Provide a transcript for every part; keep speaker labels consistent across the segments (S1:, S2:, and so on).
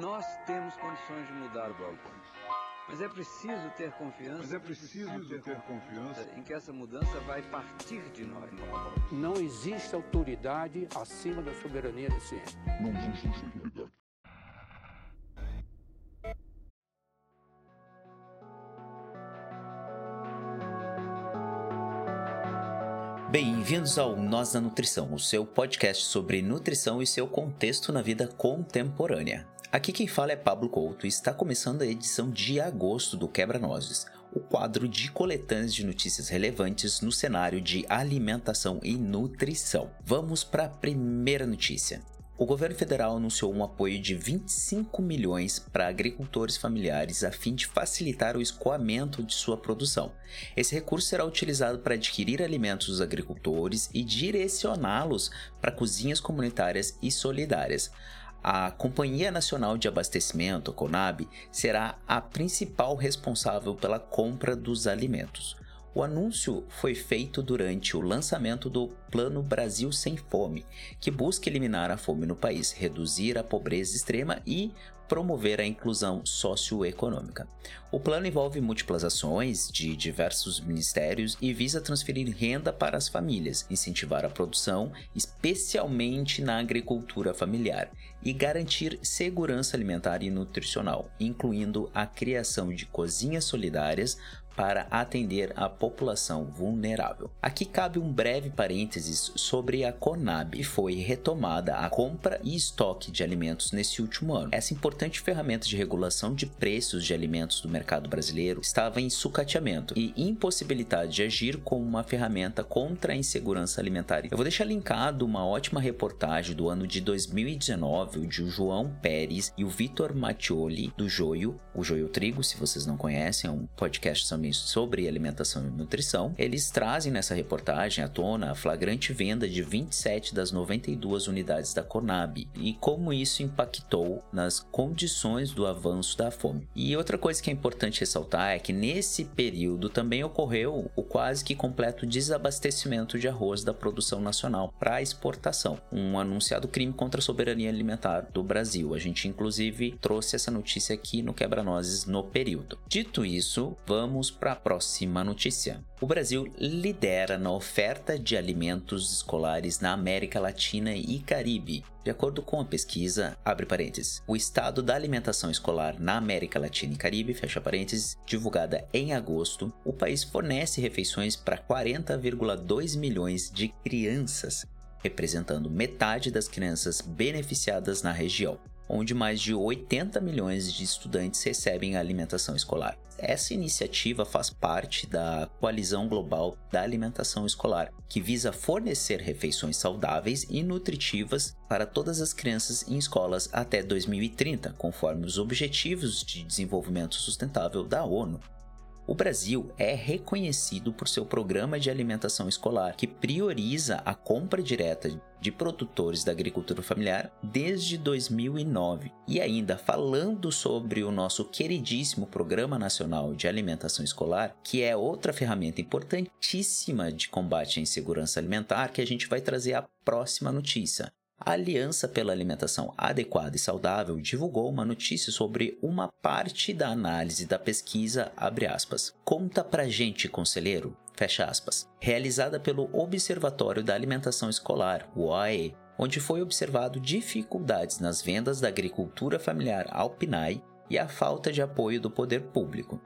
S1: Nós temos condições de mudar o balcão. Mas é preciso ter confiança.
S2: Mas é preciso ter, ter confiança
S1: em que essa mudança vai partir de nós.
S3: Não existe autoridade acima da soberania da ciência.
S2: Não existe autoridade.
S4: Bem-vindos ao Nós da Nutrição, o seu podcast sobre nutrição e seu contexto na vida contemporânea. Aqui quem fala é Pablo Couto e está começando a edição de agosto do Quebra-Nozes, o quadro de coletâneas de notícias relevantes no cenário de alimentação e nutrição. Vamos para a primeira notícia. O governo federal anunciou um apoio de 25 milhões para agricultores familiares a fim de facilitar o escoamento de sua produção. Esse recurso será utilizado para adquirir alimentos dos agricultores e direcioná-los para cozinhas comunitárias e solidárias. A Companhia Nacional de Abastecimento, CONAB, será a principal responsável pela compra dos alimentos. O anúncio foi feito durante o lançamento do Plano Brasil Sem Fome, que busca eliminar a fome no país, reduzir a pobreza extrema e promover a inclusão socioeconômica. O plano envolve múltiplas ações de diversos ministérios e visa transferir renda para as famílias, incentivar a produção, especialmente na agricultura familiar, e garantir segurança alimentar e nutricional, incluindo a criação de cozinhas solidárias para atender a população vulnerável. Aqui cabe um breve parênteses sobre a Conab, foi retomada a compra e estoque de alimentos nesse último ano. Essa importante ferramenta de regulação de preços de alimentos do mercado brasileiro estava em sucateamento e impossibilidade de agir como uma ferramenta contra a insegurança alimentar. Eu vou deixar linkado uma ótima reportagem do ano de 2019 de João Pérez e o Vitor Mattioli do Joio, o Joio Trigo, se vocês não conhecem, é um podcast sobre alimentação e nutrição, eles trazem nessa reportagem à tona a flagrante venda de 27 das 92 unidades da Conab e como isso impactou nas condições do avanço da fome. E outra coisa que é importante ressaltar é que nesse período também ocorreu o quase que completo desabastecimento de arroz da produção nacional para exportação, um anunciado crime contra a soberania alimentar do Brasil. A gente inclusive trouxe essa notícia aqui no Quebra-Nozes no período. Dito isso, vamos para a próxima notícia. O Brasil lidera na oferta de alimentos escolares na América Latina e Caribe. De acordo com a pesquisa, abre parênteses, o estado da alimentação escolar na América Latina e Caribe, fecha parênteses, divulgada em agosto, o país fornece refeições para 40,2 milhões de crianças, representando metade das crianças beneficiadas na região onde mais de 80 milhões de estudantes recebem alimentação escolar. Essa iniciativa faz parte da Coalizão Global da Alimentação Escolar, que visa fornecer refeições saudáveis e nutritivas para todas as crianças em escolas até 2030, conforme os Objetivos de Desenvolvimento Sustentável da ONU. O Brasil é reconhecido por seu programa de alimentação escolar, que prioriza a compra direta de produtores da agricultura familiar desde 2009. E ainda falando sobre o nosso queridíssimo Programa Nacional de Alimentação Escolar, que é outra ferramenta importantíssima de combate à insegurança alimentar, que a gente vai trazer a próxima notícia. A Aliança pela Alimentação Adequada e Saudável divulgou uma notícia sobre uma parte da análise da pesquisa, aspas, Conta pra gente, conselheiro, aspas, realizada pelo Observatório da Alimentação Escolar, OAE, onde foi observado dificuldades nas vendas da agricultura familiar ao e a falta de apoio do poder público.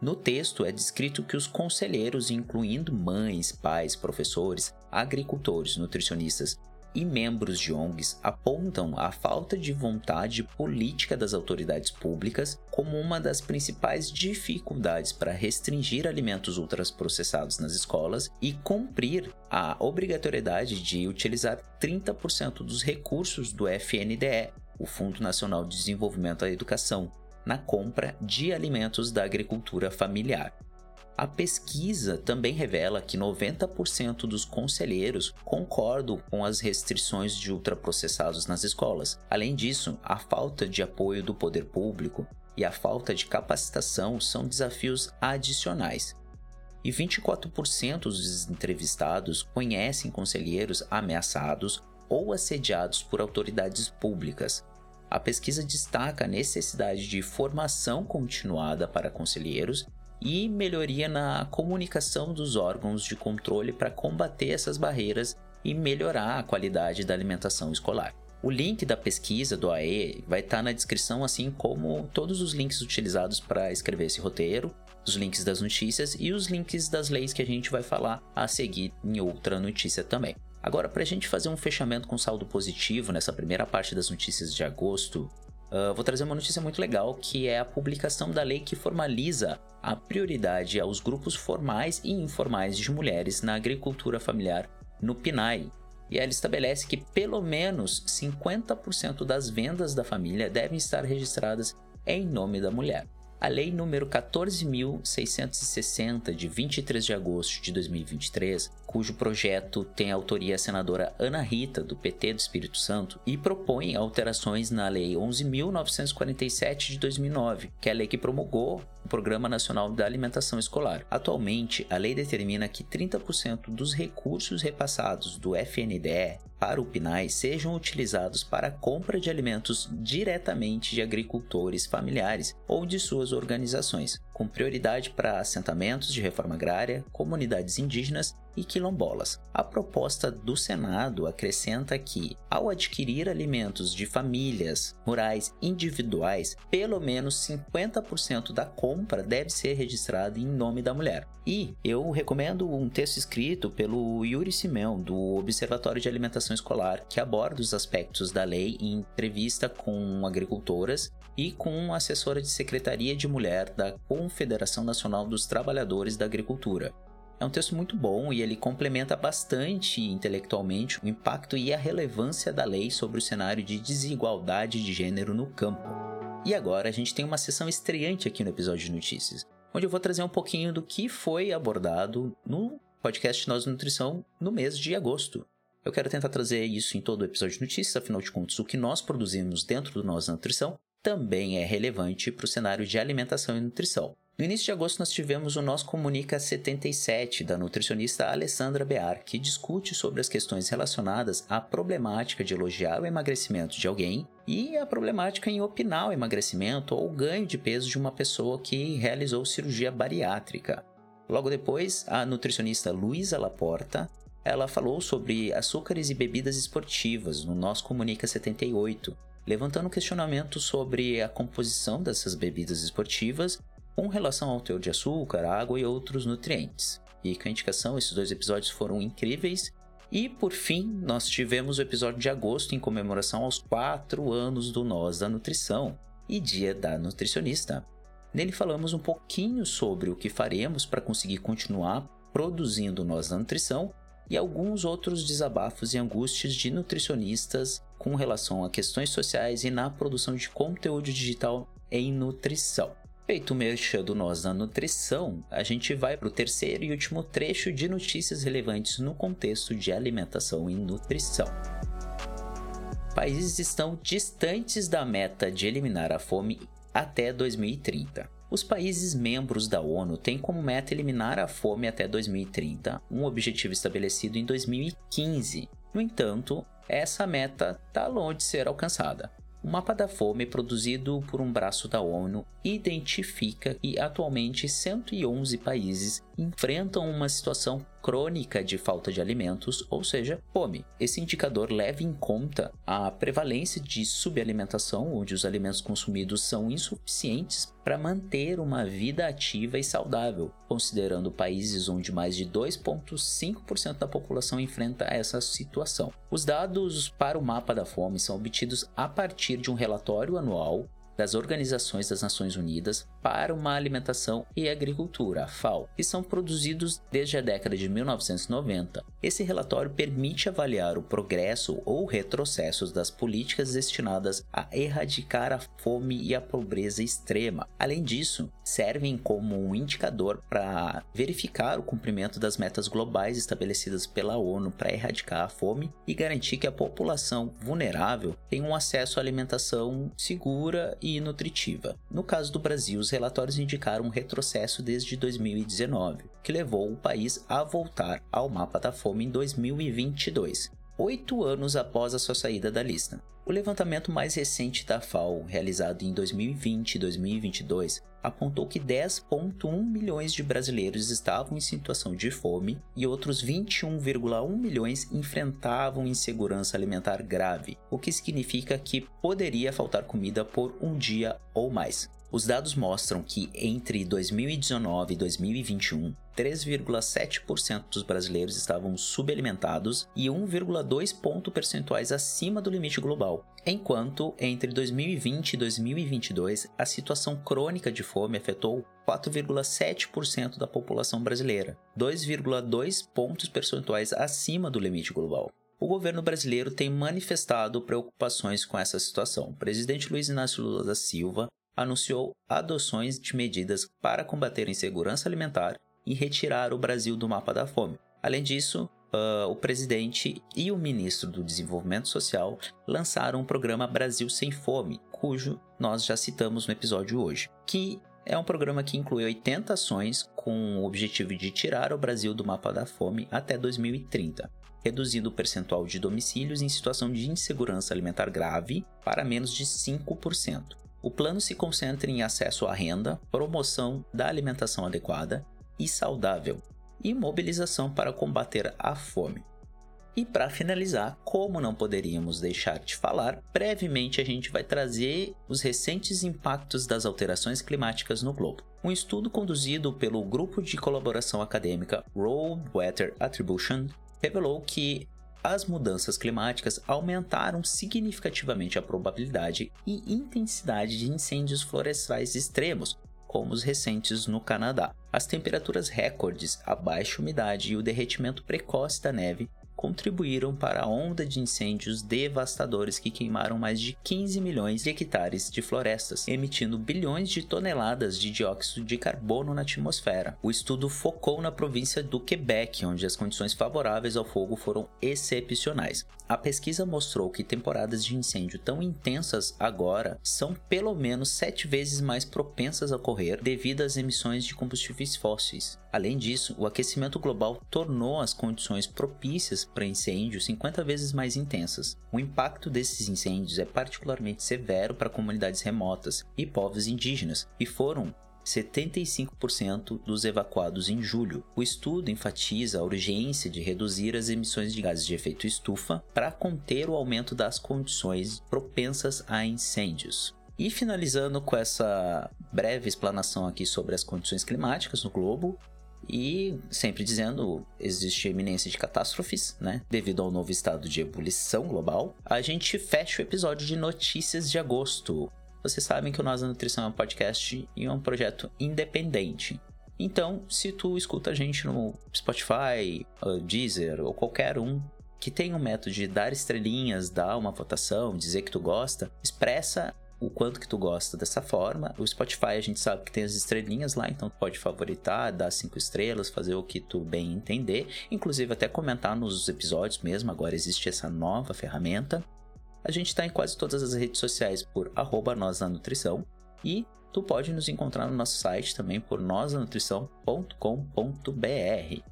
S4: No texto é descrito que os conselheiros, incluindo mães, pais, professores, agricultores, nutricionistas e membros de ONGs apontam a falta de vontade política das autoridades públicas como uma das principais dificuldades para restringir alimentos ultraprocessados nas escolas e cumprir a obrigatoriedade de utilizar 30% dos recursos do FNDE, o Fundo Nacional de Desenvolvimento da Educação, na compra de alimentos da agricultura familiar. A pesquisa também revela que 90% dos conselheiros concordam com as restrições de ultraprocessados nas escolas. Além disso, a falta de apoio do poder público e a falta de capacitação são desafios adicionais. E 24% dos entrevistados conhecem conselheiros ameaçados ou assediados por autoridades públicas, A pesquisa destaca a necessidade de formação continuada para conselheiros e melhoria na comunicação dos órgãos de controle para combater essas barreiras e melhorar a qualidade da alimentação escolar. O link da pesquisa do AE vai estar tá na descrição, assim como todos os links utilizados para escrever esse roteiro, os links das notícias e os links das leis que a gente vai falar a seguir em outra notícia também. Agora, para a gente fazer um fechamento com saldo positivo nessa primeira parte das notícias de agosto, uh, vou trazer uma notícia muito legal que é a publicação da lei que formaliza a prioridade aos grupos formais e informais de mulheres na agricultura familiar no PNAE, e ela estabelece que pelo menos 50% das vendas da família devem estar registradas em nome da mulher. A Lei número 14.660, de 23 de agosto de 2023, cujo projeto tem autoria a senadora Ana Rita, do PT do Espírito Santo, e propõe alterações na Lei 11.947 de 2009, que é a lei que promulgou o Programa Nacional da Alimentação Escolar. Atualmente, a lei determina que 30% dos recursos repassados do FNDE para o PNAE sejam utilizados para a compra de alimentos diretamente de agricultores familiares ou de suas organizações, com prioridade para assentamentos de reforma agrária, comunidades indígenas e quilombolas. A proposta do Senado acrescenta que, ao adquirir alimentos de famílias rurais individuais, pelo menos 50% da compra deve ser registrada em nome da mulher. E eu recomendo um texto escrito pelo Yuri Simão, do Observatório de Alimentação Escolar, que aborda os aspectos da lei em entrevista com agricultoras e com assessora de Secretaria de Mulher da Confederação Nacional dos Trabalhadores da Agricultura. É um texto muito bom e ele complementa bastante intelectualmente o impacto e a relevância da lei sobre o cenário de desigualdade de gênero no campo. E agora a gente tem uma sessão estreante aqui no episódio de notícias, onde eu vou trazer um pouquinho do que foi abordado no podcast Nós Nutrição no mês de agosto. Eu quero tentar trazer isso em todo o episódio de notícias, afinal de contas, o que nós produzimos dentro do Nós Nutrição também é relevante para o cenário de alimentação e nutrição. No início de agosto, nós tivemos o Nós Comunica 77, da nutricionista Alessandra Bear, que discute sobre as questões relacionadas à problemática de elogiar o emagrecimento de alguém e a problemática em opinar o emagrecimento ou ganho de peso de uma pessoa que realizou cirurgia bariátrica. Logo depois, a nutricionista Luísa Laporta ela falou sobre açúcares e bebidas esportivas no Nós Comunica 78, levantando questionamento sobre a composição dessas bebidas esportivas com relação ao teor de açúcar, água e outros nutrientes. E com a indicação, esses dois episódios foram incríveis. E por fim, nós tivemos o episódio de agosto em comemoração aos 4 anos do Nós da Nutrição e Dia da Nutricionista. Nele falamos um pouquinho sobre o que faremos para conseguir continuar produzindo Nós da Nutrição e alguns outros desabafos e angústias de nutricionistas com relação a questões sociais e na produção de conteúdo digital em nutrição. Feito o merchan do Nós da Nutrição, a gente vai para o terceiro e último trecho de notícias relevantes no contexto de alimentação e nutrição. Países estão distantes da meta de eliminar a fome até 2030. Os países membros da ONU têm como meta eliminar a fome até 2030, um objetivo estabelecido em 2015. No entanto, essa meta está longe de ser alcançada. O mapa da fome, produzido por um braço da ONU, identifica que atualmente 111 países enfrentam uma situação crônica de falta de alimentos, ou seja, fome. Esse indicador leva em conta a prevalência de subalimentação, onde os alimentos consumidos são insuficientes para manter uma vida ativa e saudável, considerando países onde mais de 2,5% da população enfrenta essa situação. Os dados para o mapa da fome são obtidos a partir de um relatório anual das Organizações das Nações Unidas para uma Alimentação e Agricultura, FAO, que são produzidos desde a década de 1990. Esse relatório permite avaliar o progresso ou retrocessos das políticas destinadas a erradicar a fome e a pobreza extrema. Além disso, servem como um indicador para verificar o cumprimento das metas globais estabelecidas pela ONU para erradicar a fome e garantir que a população vulnerável tenha um acesso à alimentação segura e nutritiva. No caso do Brasil, os relatórios indicaram um retrocesso desde 2019, que levou o país a voltar ao mapa da fome em 2022. Oito anos após a sua saída da lista. O levantamento mais recente da FAO, realizado em 2020 e 2022, apontou que 10,1 milhões de brasileiros estavam em situação de fome e outros 21,1 milhões enfrentavam insegurança alimentar grave, o que significa que poderia faltar comida por um dia ou mais. Os dados mostram que entre 2019 e 2021, 3,7% dos brasileiros estavam subalimentados e 1,2 pontos percentuais acima do limite global, enquanto entre 2020 e 2022 a situação crônica de fome afetou 4,7% da população brasileira, 2,2 pontos percentuais acima do limite global. O governo brasileiro tem manifestado preocupações com essa situação. O presidente Luiz Inácio Lula da Silva anunciou adoções de medidas para combater a insegurança alimentar e retirar o Brasil do mapa da fome. Além disso, uh, o presidente e o ministro do Desenvolvimento Social lançaram o programa Brasil Sem Fome, cujo nós já citamos no episódio hoje, que é um programa que inclui 80 ações com o objetivo de tirar o Brasil do mapa da fome até 2030, reduzindo o percentual de domicílios em situação de insegurança alimentar grave para menos de 5%. O plano se concentra em acesso à renda, promoção da alimentação adequada e saudável e mobilização para combater a fome. E para finalizar, como não poderíamos deixar de falar, brevemente a gente vai trazer os recentes impactos das alterações climáticas no globo. Um estudo conduzido pelo grupo de colaboração acadêmica World Weather Attribution revelou que as mudanças climáticas aumentaram significativamente a probabilidade e intensidade de incêndios florestais extremos, como os recentes no Canadá. As temperaturas recordes, a baixa umidade e o derretimento precoce da neve contribuíram para a onda de incêndios devastadores que queimaram mais de 15 milhões de hectares de florestas, emitindo bilhões de toneladas de dióxido de carbono na atmosfera. O estudo focou na província do Quebec, onde as condições favoráveis ao fogo foram excepcionais. A pesquisa mostrou que temporadas de incêndio tão intensas agora são pelo menos sete vezes mais propensas a ocorrer devido às emissões de combustíveis fósseis. Além disso, o aquecimento global tornou as condições propícias para incêndios 50 vezes mais intensas. O impacto desses incêndios é particularmente severo para comunidades remotas e povos indígenas, e foram 75% dos evacuados em julho. O estudo enfatiza a urgência de reduzir as emissões de gases de efeito estufa para conter o aumento das condições propensas a incêndios. E finalizando com essa breve explanação aqui sobre as condições climáticas no globo, e sempre dizendo, existe iminência de catástrofes, né? Devido ao novo estado de ebulição global. A gente fecha o episódio de notícias de agosto. Vocês sabem que o Nós da Nutrição é um podcast e é um projeto independente. Então, se tu escuta a gente no Spotify, Deezer ou qualquer um que tem um método de dar estrelinhas, dar uma votação, dizer que tu gosta, expressa o quanto que tu gosta dessa forma. O Spotify a gente sabe que tem as estrelinhas lá, então tu pode favoritar, dar cinco estrelas, fazer o que tu bem entender, inclusive até comentar nos episódios mesmo. Agora existe essa nova ferramenta. A gente está em quase todas as redes sociais por arroba nutrição e tu pode nos encontrar no nosso site também por nosanutrição.com.br.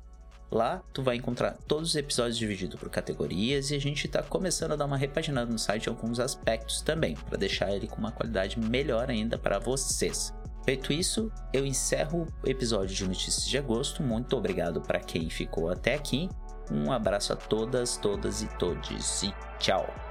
S4: Lá tu vai encontrar todos os episódios divididos por categorias e a gente está começando a dar uma repaginada no site em alguns aspectos também, para deixar ele com uma qualidade melhor ainda para vocês. Feito isso, eu encerro o episódio de Notícias de Agosto. Muito obrigado para quem ficou até aqui. Um abraço a todas, todas e todes e tchau!